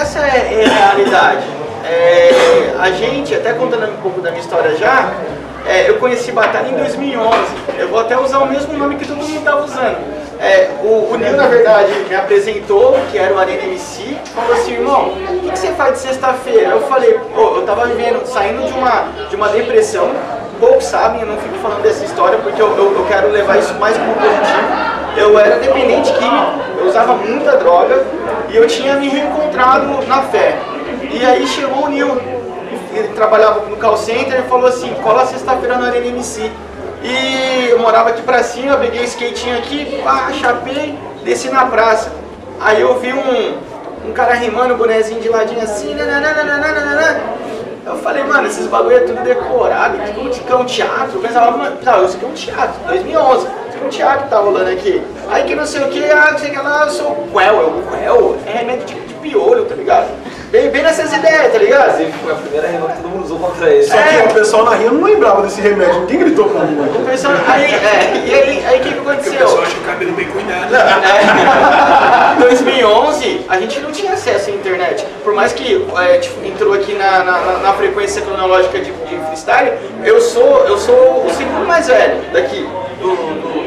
essa é, é a realidade. É, a gente, até contando um pouco da minha história já, é, eu conheci Batalha em 2011. Eu vou até usar o mesmo nome que todo mundo estava usando. É, o, o Nil, na verdade, me apresentou, que era o Arena MC, falou assim, irmão, o que, que você faz de sexta-feira? Eu falei, pô, eu tava vivendo, saindo de uma, de uma depressão, poucos sabem, eu não fico falando dessa história porque eu, eu, eu quero levar isso mais pro positivo. Eu era dependente químico, eu usava muita droga e eu tinha me reencontrado na fé. E aí chegou o Nil, ele trabalhava no call center e falou assim, cola sexta-feira no Arena MC. E eu morava aqui pra cima, peguei o skatinho aqui, pá, chapei, desci na praça. Aí eu vi um, um cara rimando, bonezinho de ladinho assim, nananana. Eu falei, mano, esses bagulho é tudo decorado, que é um teatro. Eu pensava, mano, tá, isso aqui é um teatro, 2011, isso aqui é um teatro que tá rolando aqui. Aí que não sei o que, ah, não sei o que lá, eu sou o Quel, eu, Quel, é remédio de, de piolho, tá ligado? Bem, bem nessas ideias, tá ligado? Inclusive foi a primeira rima que todo mundo usou contra ele. Só que É. o pessoal na rua não lembrava desse remédio. Ninguém gritou pra mim, O pessoal, aí, é, e aí, aí o que, que Porque o aconteceu? pessoal acha o cabelo bem cuidado. É. Em 2011, a gente não tinha acesso à internet. Por mais que é, tipo, entrou aqui na, na, na- na frequência cronológica de, de freestyle, eu sou, eu sou o segundo mais velho daqui, do, do,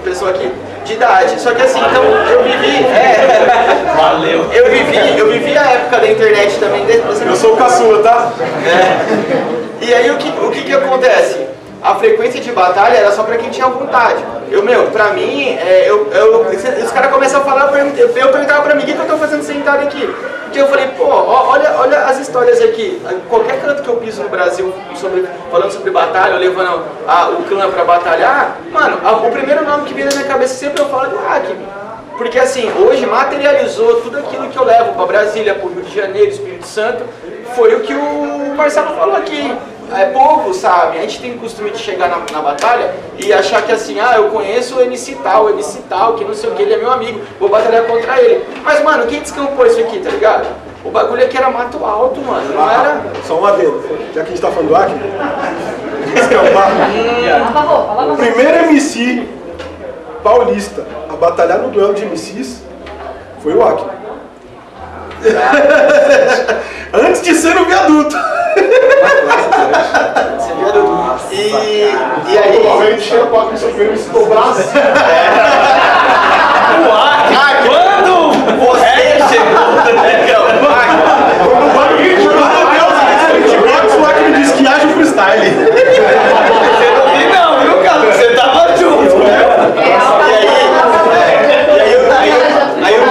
do pessoal aqui, de idade. Só que assim, então eu vivi. é, Valeu. eu vivi, eu vivi a época da internet também. Você Eu sou o caçula, tá? é. E aí o que, o que que acontece? A frequência de batalha era só pra quem tinha vontade. Eu, meu, pra mim, é, eu, eu, os caras começam a falar, eu, eu perguntava pra mim, o que, que eu tô fazendo sentado aqui? Porque eu falei, pô, ó, olha, olha as histórias aqui. Qualquer canto que eu piso no Brasil sobre, falando sobre batalha, ou levando a- o clã pra batalhar, mano, a- o primeiro nome que vem na minha cabeça sempre eu falo é do Acme. Porque assim, hoje materializou tudo aquilo que eu levo para Brasília, para o Rio de Janeiro, Espírito Santo, foi o que o Marcelo falou aqui. É pouco, sabe? A gente tem o costume de chegar na, na batalha e achar que assim, ah, eu conheço o MC tal, o MC tal, que não sei o que, ele é meu amigo, vou batalhar contra ele. Mas, mano, quem descampou isso aqui, tá ligado? O bagulho aqui era mato alto, mano, não era... Só um adendo. Já que a gente tá falando do Acme, descampar. A O primeiro MC paulista a batalhar no duelo de MCs foi o Acme. Antes de ser no viaduto. E, e aí... Provavelmente chega o Acme sofrendo esse dobraço. Ah, quando você chegou no O Acme diz que haja o freestyle. Você não vi não, viu, cara? Você tava junto. É, E aí, é, e aí, eu- aí, eu- aí, o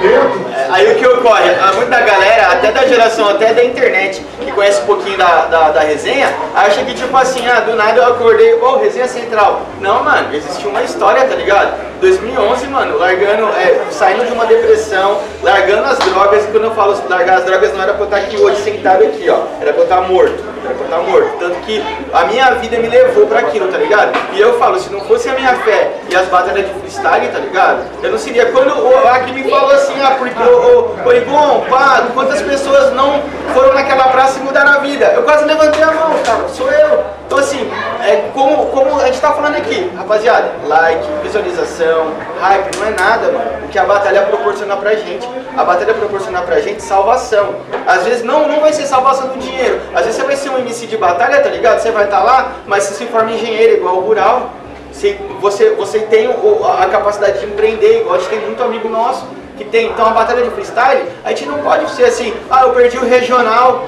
que- aí o que ocorre? Ah, Muita galera, até da geração, até da internet, que conhece um pouquinho da, da, da resenha, acha que tipo assim, ah, do nada eu acordei, ô, resenha central. Não, mano, existia uma história, tá ligado? 2011, mano, largando, é, saindo de uma depressão, largando as drogas, e quando eu falo largar as drogas, não era pra eu estar aqui hoje sentado aqui, ó, era pra eu estar morto, era pra eu estar morto. Tanto que a minha vida me levou pra aquilo, tá ligado? E eu falo, se não fosse a minha fé e as batalhas de freestyle, tá ligado? Eu não seria. Quando o Aki me falou assim, ah, porque o, o, o Igon, pá, quantas pessoas não foram naquela praça e mudaram a vida? Eu quase levantei a mão, cara, sou eu. Então assim, é, como, como a gente tá falando aqui, rapaziada, like, visualização, hype, não é nada, mano. O que a batalha proporciona pra gente. A batalha proporciona pra gente salvação. Às vezes não, não vai ser salvação do dinheiro. Às vezes você vai ser um MC de batalha, tá ligado? Você vai estar lá, mas você se forma engenheiro igual o rural. Você, você, você tem a capacidade de empreender, igual a gente tem muito amigo nosso que tem. Então a batalha de freestyle, a gente não pode ser assim, ah, eu perdi o regional,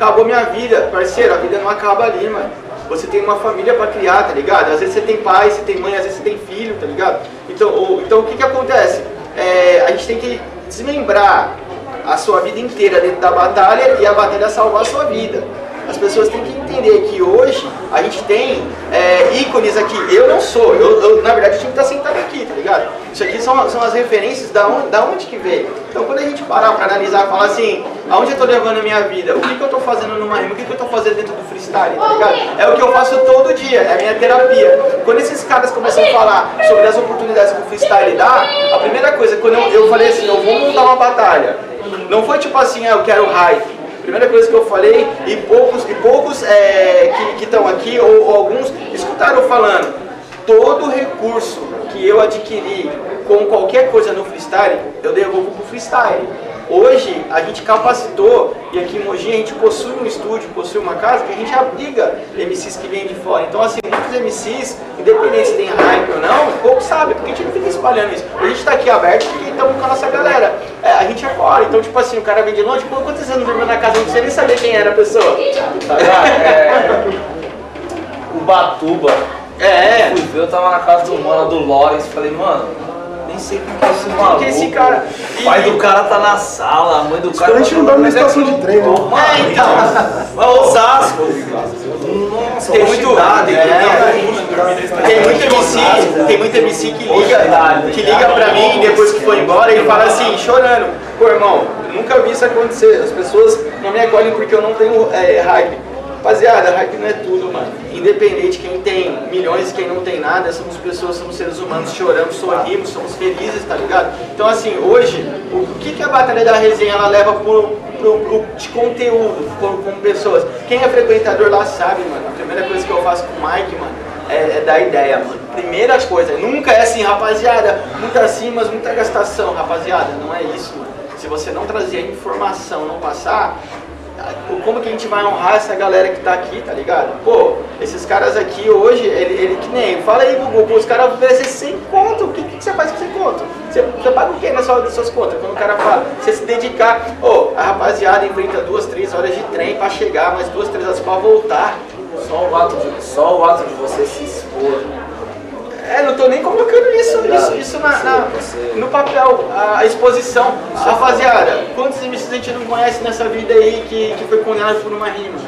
acabou minha vida. Parceiro, a vida não acaba ali, mano. Você tem uma família pra criar, tá ligado? Às vezes você tem pai, você tem mãe, às vezes você tem filho, tá ligado? Então o, então, o que que acontece? É, a gente tem que desmembrar a sua vida inteira dentro da batalha e a batalha salvar a sua vida. As pessoas têm que entender que hoje a gente tem é, ícones aqui. Eu não sou, eu, eu, na verdade eu tinha que estar sentado aqui, tá ligado? Isso aqui são, são as referências da onde, da onde que veio. Então quando a gente parar para analisar, falar assim, aonde eu tô levando a minha vida, o que, que eu tô fazendo numa rima, o que, que eu tô fazendo dentro do freestyle, tá ligado? É o que eu faço todo dia, é a minha terapia. Quando esses caras começam a falar sobre as oportunidades que o freestyle dá, a primeira coisa, quando eu, eu falei assim, eu vou montar uma batalha, não foi tipo assim, ah, eu quero hype. Primeira coisa que eu falei, e poucos, e poucos é, que estão aqui, ou, ou alguns, escutaram falando, todo recurso que eu adquiri com qualquer coisa no freestyle, eu devolvo pro freestyle. Hoje a gente capacitou e aqui em Mogi a gente possui um estúdio, possui uma casa que a gente abriga MCs que vêm de fora. Então assim, muitos MCs, independente se tem hype ou não, pouco sabe, porque a gente não fica espalhando isso. A gente tá aqui aberto porque estamos com a nossa galera. É, a gente é fora, então tipo assim, o cara vem de longe, pô, quantos anos dormiu na casa, não precisa nem saber quem era a pessoa. Tá ligado? É, Ubatuba. É, Fui ver, eu tava na casa do mano, do Lawrence, falei, mano, nem sei quem que é esse maluco. que esse cara. O pai do cara tá na sala, a mãe do cara a gente tá não dorme na Mas é estação de trem, né? não- É, então. Osasco. Nossa, Tem muito, cidade. é, MC, tem muito MC que liga, que liga pra mim depois que foi embora e fala assim, chorando, pô irmão, nunca vi isso acontecer, as pessoas não me acolhem porque eu não tenho é, hype. Rapaziada, hype não é tudo, mano. Independente quem tem milhões e quem não tem nada, somos pessoas, somos seres humanos, choramos, sorrimos, somos felizes, tá ligado? Então assim, hoje, o que, que a Batalha da Resenha ela leva pro, pro, pro- de conteúdo como, como pessoas? Quem é frequentador lá sabe, mano. A primeira coisa que eu faço com o Mike, mano, é, é dar ideia, mano. Primeira coisa, nunca é assim, rapaziada, muitas cimas, muita gastação, rapaziada, não é isso, mano. Se você não trazer a informação, não passar, como que a gente vai honrar essa galera que tá aqui, tá ligado? Pô, esses caras aqui hoje, ele, ele que nem, fala aí Gugu, pô, os caras oferecem 100 conto, o que, que você faz com 100 conto? Você, você paga o que nas suas, suas contas? Quando o cara fala, você se dedicar, ô, a rapaziada enfrenta duas, três horas de trem pra chegar, mais duas, três horas pra voltar. Só o, ato de, só o ato de você se expor. É, não tô nem colocando isso, isso, isso na, na- Você- no papel, a, exposição. Rapaziada, quantos MCs a gente não conhece nessa vida aí que, que foi condenado por uma rima?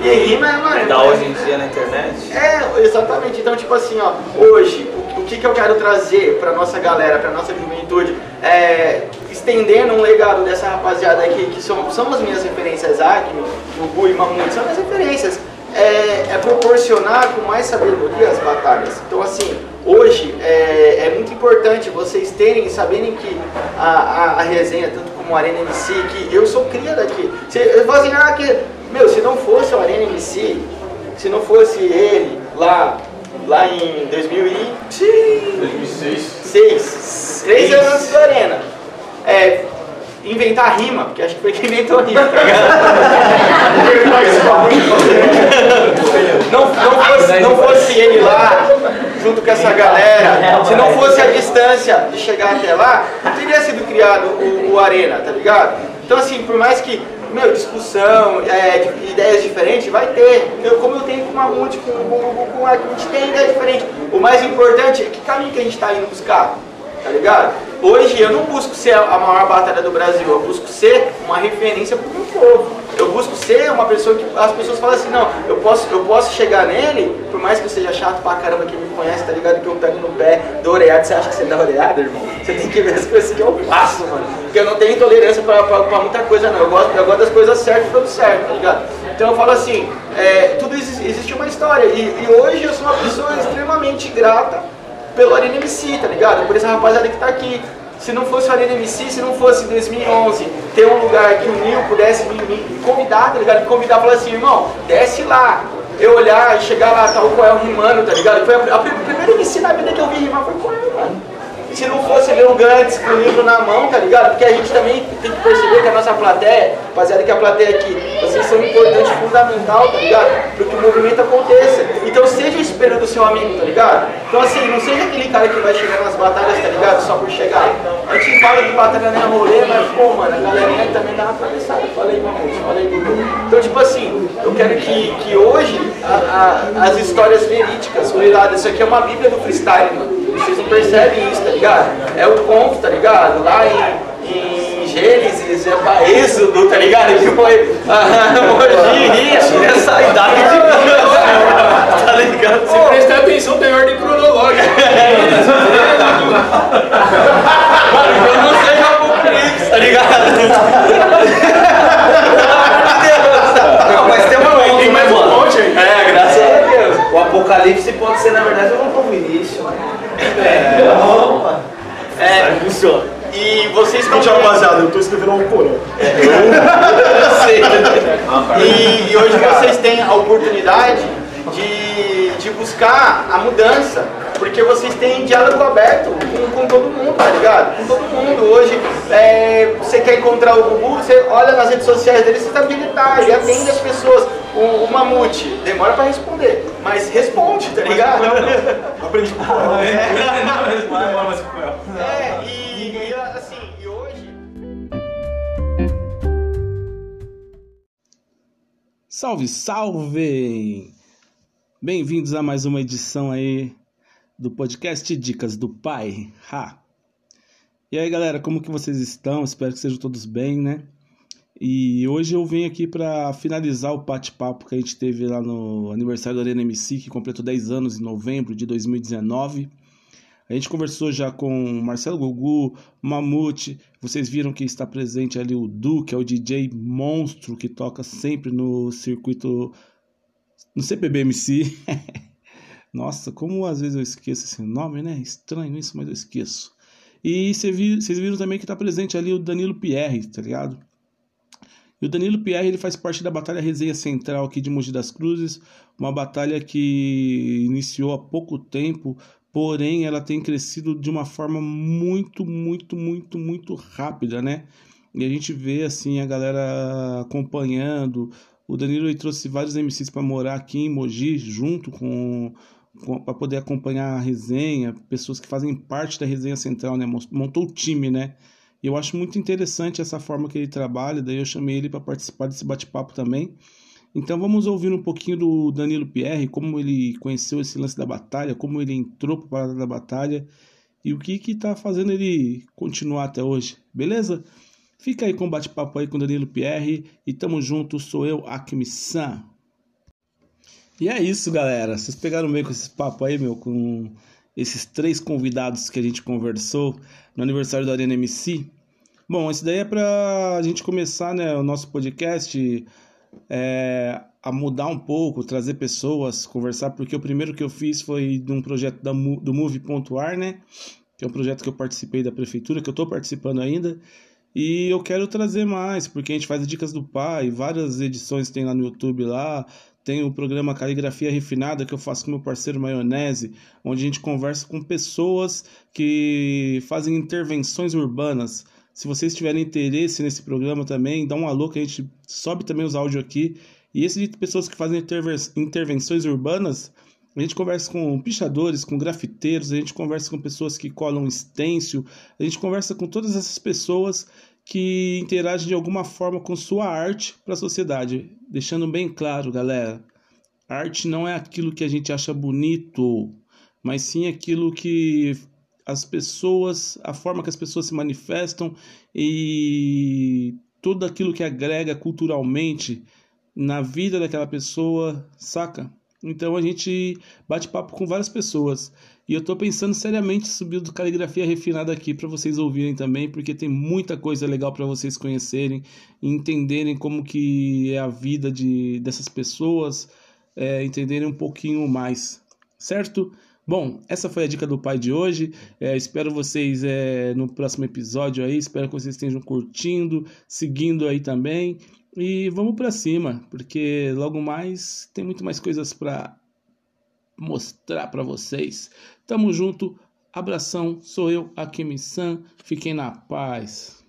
E rima é, mano. Da hoje em dia na internet. É, exatamente. Então, tipo assim, ó, hoje, o, o que, que eu quero trazer pra nossa galera, pra nossa juventude, é, estendendo um legado dessa rapaziada aqui, que são, são as minhas referências, Acme, Gugu e Mamute, são minhas referências, é, é proporcionar com mais sabedoria as batalhas. Então, assim, hoje é, é muito importante vocês terem, saberem que a, a, a resenha, tanto como o Arena MC, que eu sou cria daqui. Se, eu falo assim, ah, que, meu, se não fosse o Arena MC, se não fosse ele lá, lá em 2006, três anos antes do Arena, é, inventar rima, porque acho que foi quem inventou a rima, tá ligado? não, não, fosse, não fosse ele lá, junto com essa galera, se não fosse a distância de chegar até lá, não teria sido criado o, o Arena, tá ligado? Então assim, por mais que, meu, discussão, é, de- ideias diferentes, vai ter. Eu, como eu tenho com o Mamute, com, com, com, com a gente tem ideia diferente. O mais importante é que caminho que a gente está indo buscar tá ligado? Hoje eu não busco ser a maior batalha do Brasil, eu busco ser uma referência pro meu povo. Eu busco ser uma pessoa que as pessoas falam assim, não, eu posso, eu posso chegar nele, por mais que eu seja chato pra caramba, quem me conhece, tá ligado? Que eu pego no pé, dou orelhada, você acha que você dá orelhada, irmão? Você tem que ver as coisas que eu faço, mano. Porque eu não tenho intolerância pra, pra, pra muita coisa, não. Eu gosto, eu gosto das coisas certas pelo certo, tá ligado? Então eu falo assim, é, tudo exi- existe uma história. E, e hoje eu sou uma pessoa extremamente grata pelo Arena MC, tá ligado? Por essa rapaziada que tá aqui. Se não fosse o Arena MC, se não fosse 2011, ter um lugar que o Nil pudesse me, me convidar, tá ligado? Me convidar e falar assim, irmão, desce lá. Eu olhar e chegar lá, é o rimando, tá ligado? Foi a, a, prim- primeira MC na vida que eu vi rimar foi com ele, mano. Se não fosse ele um Gantz com o livro na mão, tá ligado? Porque a gente também tem que perceber que a nossa plateia, rapaziada, que a plateia aqui, vocês são importantes, fundamental, tá ligado? Para que o movimento aconteça. Então seja o espelho do seu amigo, tá ligado? Então assim, não seja aquele cara que vai chegar nas batalhas, tá ligado? Só por chegar. A gente fala que batalha não é rolê, mas pô, mano, a galerinha também dá uma atravessada. Falei, mamute, falei, Gugu. Então, tipo assim, eu quero que, que hoje a- a- as histórias verídicas, cuidado, isso aqui é uma bíblia do freestyle, mano. Vocês não percebem isso, tá ligado? É o conto, tá ligado? Lá em, em Gênesis, é pra Êxodo, tá ligado? Que foi a Mogi Ria. Essa idade de Tá ligado? Se prestar atenção, tem ordem cronológica. Mano, que eu não seja apocalipse, tá ligado? Não, mas tem uma Tem mais um monte aí. É, graças a Deus. O apocalipse pode ser, na verdade, um novo início. É, opa. É, funciona. E vocês estão Gente, rapaziada, eu tô escrevendo um corão. E, e hoje vocês têm a oportunidade de, buscar a mudança, porque vocês têm diálogo aberto com, com todo mundo, tá ligado? Com todo mundo. hoje, é, você quer encontrar o Gugu, você olha nas redes sociais dele, você sabe que ele tá, ele atende as pessoas. O, o Mamute demora pra responder, mas responde, tá ligado? Aprendi com o É, e, e assim, e hoje. Salve, salve! Bem-vindos a mais uma edição aí do podcast Dicas do Pai. Ha! E aí, galera, como que vocês estão? Espero que sejam todos bem, né? E hoje eu venho aqui para finalizar o bate-papo que a gente teve lá no aniversário da Arena MC, que completou 10 anos em novembro de 2019. A gente conversou já com Marcelo Gugu, Mamute. Vocês viram que está presente ali o Du, que é o DJ monstro que toca sempre no circuito no CPBMC. Nossa, como às vezes eu esqueço esse nome, né? Estranho isso, mas eu esqueço. E vocês viram também que está presente ali o Danilo Pierre, tá ligado? E o Danilo Pierre ele faz parte da Batalha Resenha Central aqui de Mogi das Cruzes, uma batalha que iniciou há pouco tempo, porém ela tem crescido de uma forma muito, muito, muito, muito rápida, né? E a gente vê assim a galera acompanhando. O Danilo ele trouxe vários MCs para morar aqui em Mogi, junto com, para poder acompanhar a resenha, pessoas que fazem parte da resenha central, né? Montou o time, né? E eu acho muito interessante essa forma que ele trabalha, daí eu chamei ele para participar desse bate-papo também. Então vamos ouvir um pouquinho do Danilo Pierre, como ele conheceu esse lance da batalha, como ele entrou para parada da batalha e o que que tá fazendo ele continuar até hoje, beleza? Fica aí com o bate-papo aí com Danilo Pierre e tamo junto, sou eu, Akmi-san. E é isso, galera. Vocês pegaram meio com esse papo aí, meu, com esses três convidados que a gente conversou no aniversário da Arena MC. Bom, isso daí é para a gente começar né, o nosso podcast é, a mudar um pouco, trazer pessoas, conversar, porque o primeiro que eu fiz foi de um projeto da, do Move.ar, né? Que é um projeto que eu participei da prefeitura, que eu estou participando ainda. E eu quero trazer mais, porque a gente faz dicas do pai, várias edições tem lá no YouTube lá, tem o programa Caligrafia Refinada que eu faço com meu parceiro Maionese, onde a gente conversa com pessoas que fazem intervenções urbanas. Se vocês tiverem interesse nesse programa também, dá um alô que a gente sobe também os áudios aqui. E esse de pessoas que fazem intervenções urbanas, a gente conversa com pichadores, com grafiteiros, a gente conversa com pessoas que colam estêncil, a gente conversa com todas essas pessoas que interagem de alguma forma com sua arte para a sociedade. Deixando bem claro, galera, arte não é aquilo que a gente acha bonito, mas sim aquilo que as pessoas, a forma que as pessoas se manifestam e tudo aquilo que agrega culturalmente na vida daquela pessoa, saca? Então a gente bate papo com várias pessoas. E eu estou pensando seriamente em subir do caligrafia refinada aqui para vocês ouvirem também, porque tem muita coisa legal para vocês conhecerem e entenderem como que é a vida de, dessas pessoas, é, entenderem um pouquinho mais, certo? Bom, essa foi a dica do pai de hoje. É, espero vocês é, no próximo episódio aí. Espero que vocês estejam curtindo, seguindo aí também. E vamos para cima, porque logo mais tem muito mais coisas para mostrar para vocês. Tamo junto, abração, sou eu, Akemi San, fiquem na paz.